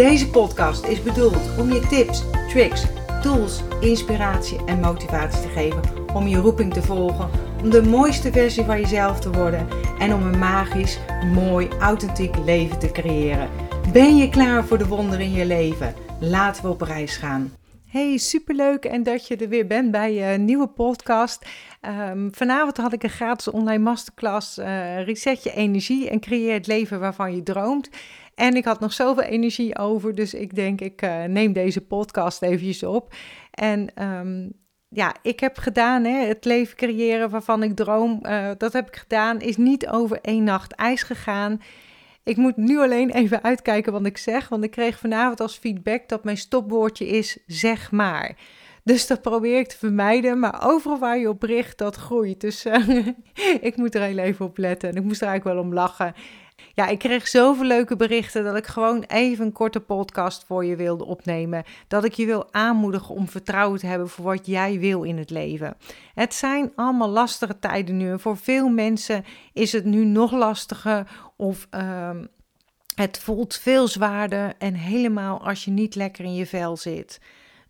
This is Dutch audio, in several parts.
Deze podcast is bedoeld om je tips, tricks, tools, inspiratie en motivatie te geven om je roeping te volgen, om de mooiste versie van jezelf te worden en om een magisch, mooi, authentiek leven te creëren. Ben je klaar voor de wonderen in je leven? Laten we op reis gaan. Hey, superleuk en dat je er weer bent bij een nieuwe podcast. Um, vanavond had ik een gratis online masterclass uh, Reset je energie en creëer het leven waarvan je droomt. En ik had nog zoveel energie over, dus ik denk ik uh, neem deze podcast eventjes op. En um, ja, ik heb gedaan, hè, het leven creëren waarvan ik droom, uh, dat heb ik gedaan, is niet over één nacht ijs gegaan. Ik moet nu alleen even uitkijken wat ik zeg, want ik kreeg vanavond als feedback dat mijn stopwoordje is zeg maar. Dus dat probeer ik te vermijden, maar overal waar je op richt, dat groeit. Dus uh, ik moet er heel even op letten en ik moest er eigenlijk wel om lachen. Ja, ik kreeg zoveel leuke berichten dat ik gewoon even een korte podcast voor je wilde opnemen. Dat ik je wil aanmoedigen om vertrouwen te hebben voor wat jij wil in het leven. Het zijn allemaal lastige tijden nu en voor veel mensen is het nu nog lastiger of uh, het voelt veel zwaarder en helemaal als je niet lekker in je vel zit.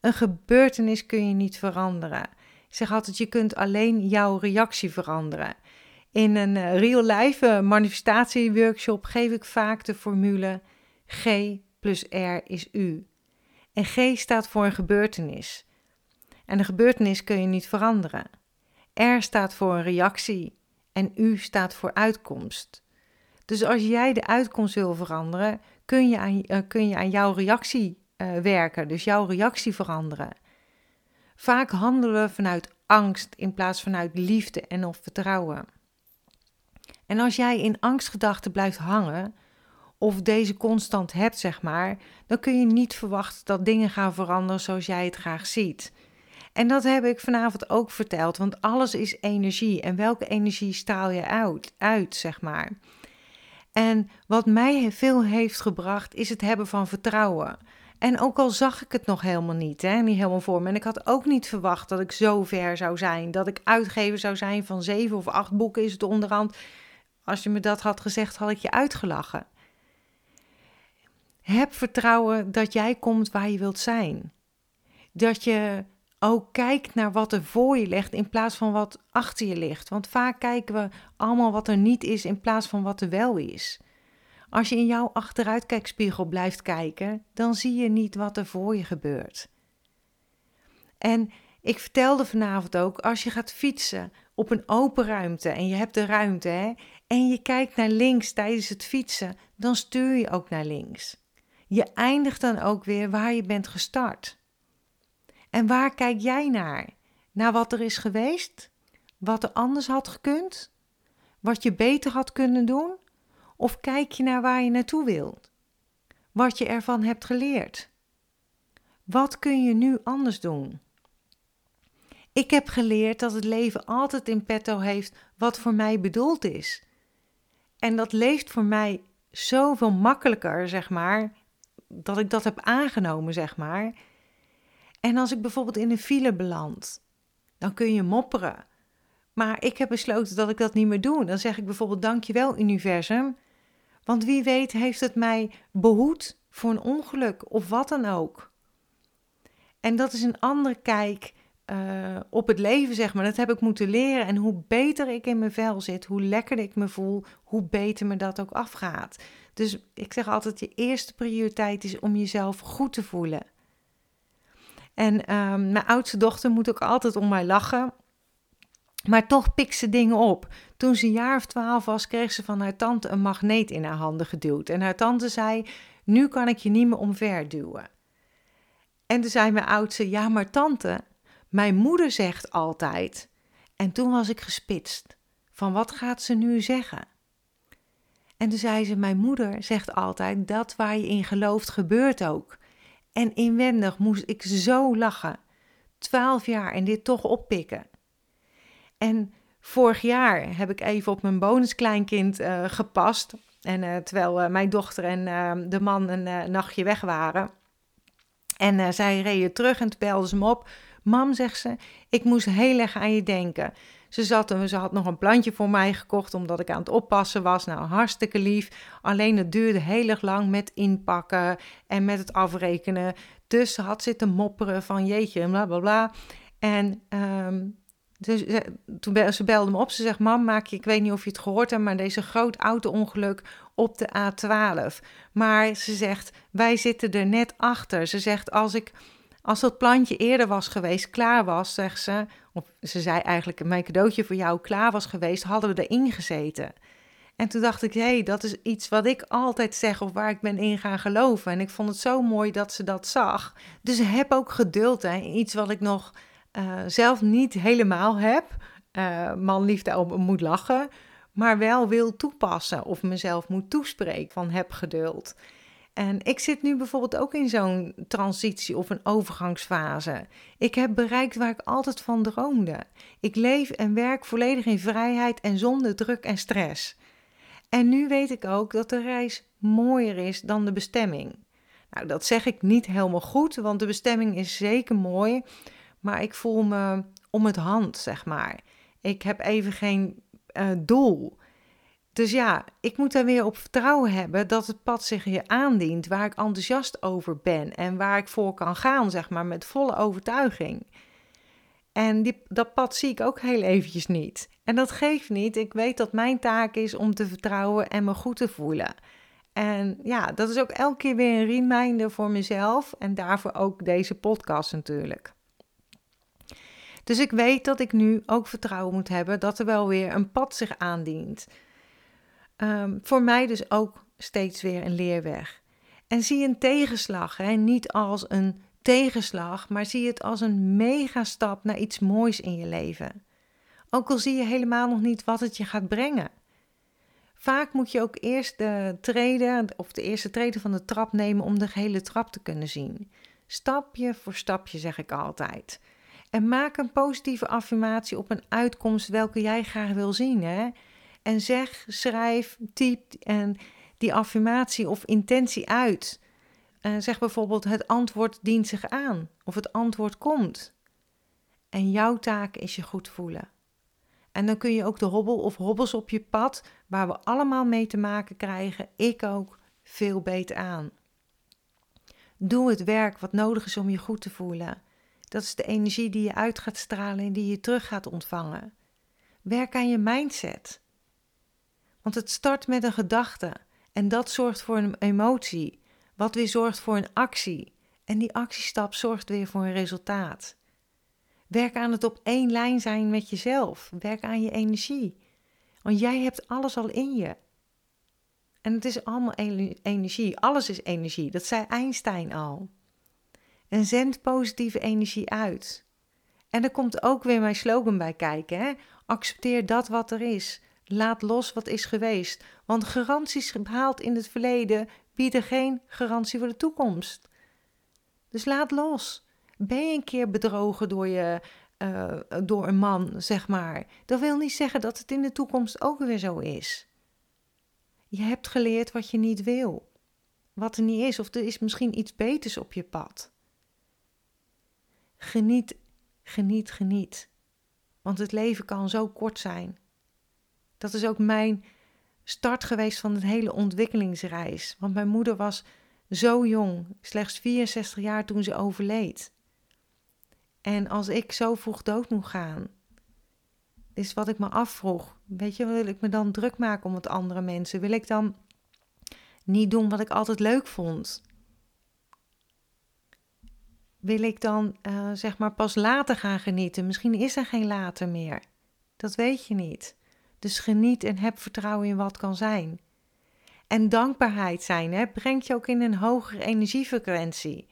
Een gebeurtenis kun je niet veranderen. Ik zeg altijd, je kunt alleen jouw reactie veranderen. In een uh, real life uh, manifestatieworkshop geef ik vaak de formule G plus R is U. En G staat voor een gebeurtenis. En een gebeurtenis kun je niet veranderen. R staat voor een reactie en U staat voor uitkomst. Dus als jij de uitkomst wil veranderen, kun je aan, uh, kun je aan jouw reactie werken, dus jouw reactie veranderen. Vaak handelen we vanuit angst in plaats vanuit liefde en of vertrouwen. En als jij in angstgedachten blijft hangen, of deze constant hebt, zeg maar, dan kun je niet verwachten dat dingen gaan veranderen zoals jij het graag ziet. En dat heb ik vanavond ook verteld, want alles is energie. En welke energie straal je uit, uit zeg maar. En wat mij veel heeft gebracht, is het hebben van vertrouwen. En ook al zag ik het nog helemaal niet, hè, niet helemaal voor me. En ik had ook niet verwacht dat ik zo ver zou zijn. Dat ik uitgever zou zijn van zeven of acht boeken is het onderhand. Als je me dat had gezegd, had ik je uitgelachen. Heb vertrouwen dat jij komt waar je wilt zijn. Dat je ook kijkt naar wat er voor je ligt in plaats van wat achter je ligt. Want vaak kijken we allemaal wat er niet is in plaats van wat er wel is. Als je in jouw achteruitkijkspiegel blijft kijken, dan zie je niet wat er voor je gebeurt. En ik vertelde vanavond ook, als je gaat fietsen op een open ruimte en je hebt de ruimte hè, en je kijkt naar links tijdens het fietsen, dan stuur je ook naar links. Je eindigt dan ook weer waar je bent gestart. En waar kijk jij naar? Naar wat er is geweest? Wat er anders had gekund? Wat je beter had kunnen doen? Of kijk je naar waar je naartoe wilt? Wat je ervan hebt geleerd? Wat kun je nu anders doen? Ik heb geleerd dat het leven altijd in petto heeft wat voor mij bedoeld is. En dat leeft voor mij zoveel makkelijker, zeg maar, dat ik dat heb aangenomen, zeg maar. En als ik bijvoorbeeld in een file beland, dan kun je mopperen. Maar ik heb besloten dat ik dat niet meer doe. Dan zeg ik bijvoorbeeld dankjewel universum. Want wie weet heeft het mij behoed voor een ongeluk of wat dan ook. En dat is een andere kijk uh, op het leven, zeg maar. Dat heb ik moeten leren. En hoe beter ik in mijn vel zit, hoe lekkerder ik me voel, hoe beter me dat ook afgaat. Dus ik zeg altijd, je eerste prioriteit is om jezelf goed te voelen. En uh, mijn oudste dochter moet ook altijd om mij lachen. Maar toch pikt ze dingen op. Toen ze een jaar of twaalf was, kreeg ze van haar tante een magneet in haar handen geduwd. En haar tante zei: Nu kan ik je niet meer omver duwen. En toen zei mijn oudste: Ja, maar tante, mijn moeder zegt altijd. En toen was ik gespitst. Van wat gaat ze nu zeggen? En toen zei ze: Mijn moeder zegt altijd: dat waar je in gelooft gebeurt ook. En inwendig moest ik zo lachen. Twaalf jaar en dit toch oppikken. En vorig jaar heb ik even op mijn bonuskleinkind uh, gepast. En uh, terwijl uh, mijn dochter en de man een nachtje weg waren. En zij reden terug en toen belde ze me op. Mam, zegt ze, ik moest heel erg aan je denken. Ze, zat, ze had nog een plantje voor mij gekocht omdat ik aan het oppassen was. Nou, hartstikke lief. Alleen het duurde heel erg lang met inpakken en met het afrekenen. Dus ze had zitten mopperen van jeetje bla bla bla. En um, dus, toen ze belde me op, ze zegt: Mam, maak je, ik weet niet of je het gehoord hebt, maar deze groot auto-ongeluk op de A12. Maar ze zegt: Wij zitten er net achter. Ze zegt: Als ik als dat plantje eerder was geweest, klaar was, zegt ze, of ze zei eigenlijk mijn cadeautje voor jou klaar was geweest, hadden we erin gezeten. En toen dacht ik, hé, hey, dat is iets wat ik altijd zeg of waar ik ben in gaan geloven. En ik vond het zo mooi dat ze dat zag. Dus heb ook geduld, hè. Iets wat ik nog uh, zelf niet helemaal heb. Uh, man liefde moet lachen, maar wel wil toepassen of mezelf moet toespreken van heb geduld. En ik zit nu bijvoorbeeld ook in zo'n transitie of een overgangsfase. Ik heb bereikt waar ik altijd van droomde. Ik leef en werk volledig in vrijheid en zonder druk en stress. En nu weet ik ook dat de reis mooier is dan de bestemming. Nou, dat zeg ik niet helemaal goed, want de bestemming is zeker mooi, maar ik voel me om het hand, zeg maar. Ik heb even geen uh, doel. Dus ja, ik moet daar weer op vertrouwen hebben dat het pad zich je aandient, waar ik enthousiast over ben en waar ik voor kan gaan, zeg maar, met volle overtuiging. En die, dat pad zie ik ook heel eventjes niet. En dat geeft niet. Ik weet dat mijn taak is om te vertrouwen en me goed te voelen. En ja, dat is ook elke keer weer een reminder voor mezelf en daarvoor ook deze podcast natuurlijk. Dus ik weet dat ik nu ook vertrouwen moet hebben dat er wel weer een pad zich aandient. Um, voor mij dus ook steeds weer een leerweg. En zie een tegenslag hè, niet als een tegenslag, maar zie het als een megastap naar iets moois in je leven. Ook al zie je helemaal nog niet wat het je gaat brengen. Vaak moet je ook eerst de treden of de eerste treden van de trap nemen om de hele trap te kunnen zien. Stapje voor stapje zeg ik altijd. En maak een positieve affirmatie op een uitkomst welke jij graag wil zien. Hè? En zeg, schrijf, typ en die affirmatie of intentie uit. Zeg bijvoorbeeld: het antwoord dient zich aan of het antwoord komt. En jouw taak is je goed voelen. En dan kun je ook de hobbel of hobbels op je pad, waar we allemaal mee te maken krijgen, ik ook, veel beter aan. Doe het werk wat nodig is om je goed te voelen. Dat is de energie die je uit gaat stralen en die je terug gaat ontvangen. Werk aan je mindset. Want het start met een gedachte en dat zorgt voor een emotie, wat weer zorgt voor een actie. En die actiestap zorgt weer voor een resultaat. Werk aan het op één lijn zijn met jezelf. Werk aan je energie. Want jij hebt alles al in je. En het is allemaal energie. Alles is energie. Dat zei Einstein al. En zend positieve energie uit. En er komt ook weer mijn slogan bij kijken. Hè? Accepteer dat wat er is. Laat los wat is geweest. Want garanties behaald in het verleden bieden geen garantie voor de toekomst. Dus laat los. Ben je een keer bedrogen door, je, uh, door een man, zeg maar. Dat wil niet zeggen dat het in de toekomst ook weer zo is. Je hebt geleerd wat je niet wil. Wat er niet is, of er is misschien iets beters op je pad. Geniet, geniet, geniet. Want het leven kan zo kort zijn. Dat is ook mijn start geweest van het hele ontwikkelingsreis. Want mijn moeder was zo jong, slechts 64 jaar toen ze overleed. En als ik zo vroeg dood moet gaan, is wat ik me afvroeg. Weet je, wil ik me dan druk maken om het andere mensen? Wil ik dan niet doen wat ik altijd leuk vond? Wil ik dan uh, zeg maar pas later gaan genieten? Misschien is er geen later meer. Dat weet je niet. Dus geniet en heb vertrouwen in wat kan zijn. En dankbaarheid zijn hè, brengt je ook in een hogere energiefrequentie.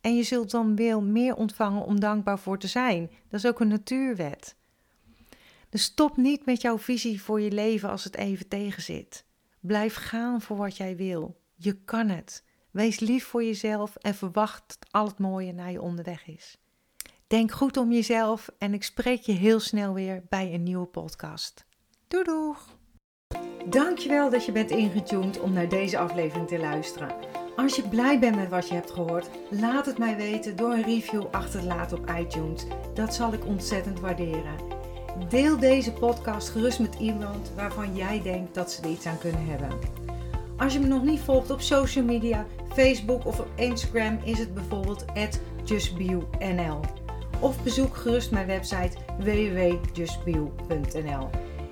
En je zult dan veel meer ontvangen om dankbaar voor te zijn. Dat is ook een natuurwet. Dus stop niet met jouw visie voor je leven als het even tegenzit. Blijf gaan voor wat jij wil. Je kan het. Wees lief voor jezelf en verwacht dat al het mooie naar je onderweg is. Denk goed om jezelf en ik spreek je heel snel weer bij een nieuwe podcast. Doei doeg! Dankjewel dat je bent ingetuned om naar deze aflevering te luisteren. Als je blij bent met wat je hebt gehoord, laat het mij weten door een review achter te laten op iTunes. Dat zal ik ontzettend waarderen. Deel deze podcast gerust met iemand waarvan jij denkt dat ze er iets aan kunnen hebben. Als je me nog niet volgt op social media, Facebook of op Instagram is het bijvoorbeeld justbio.nl. Of bezoek gerust mijn website www.justbio.nl.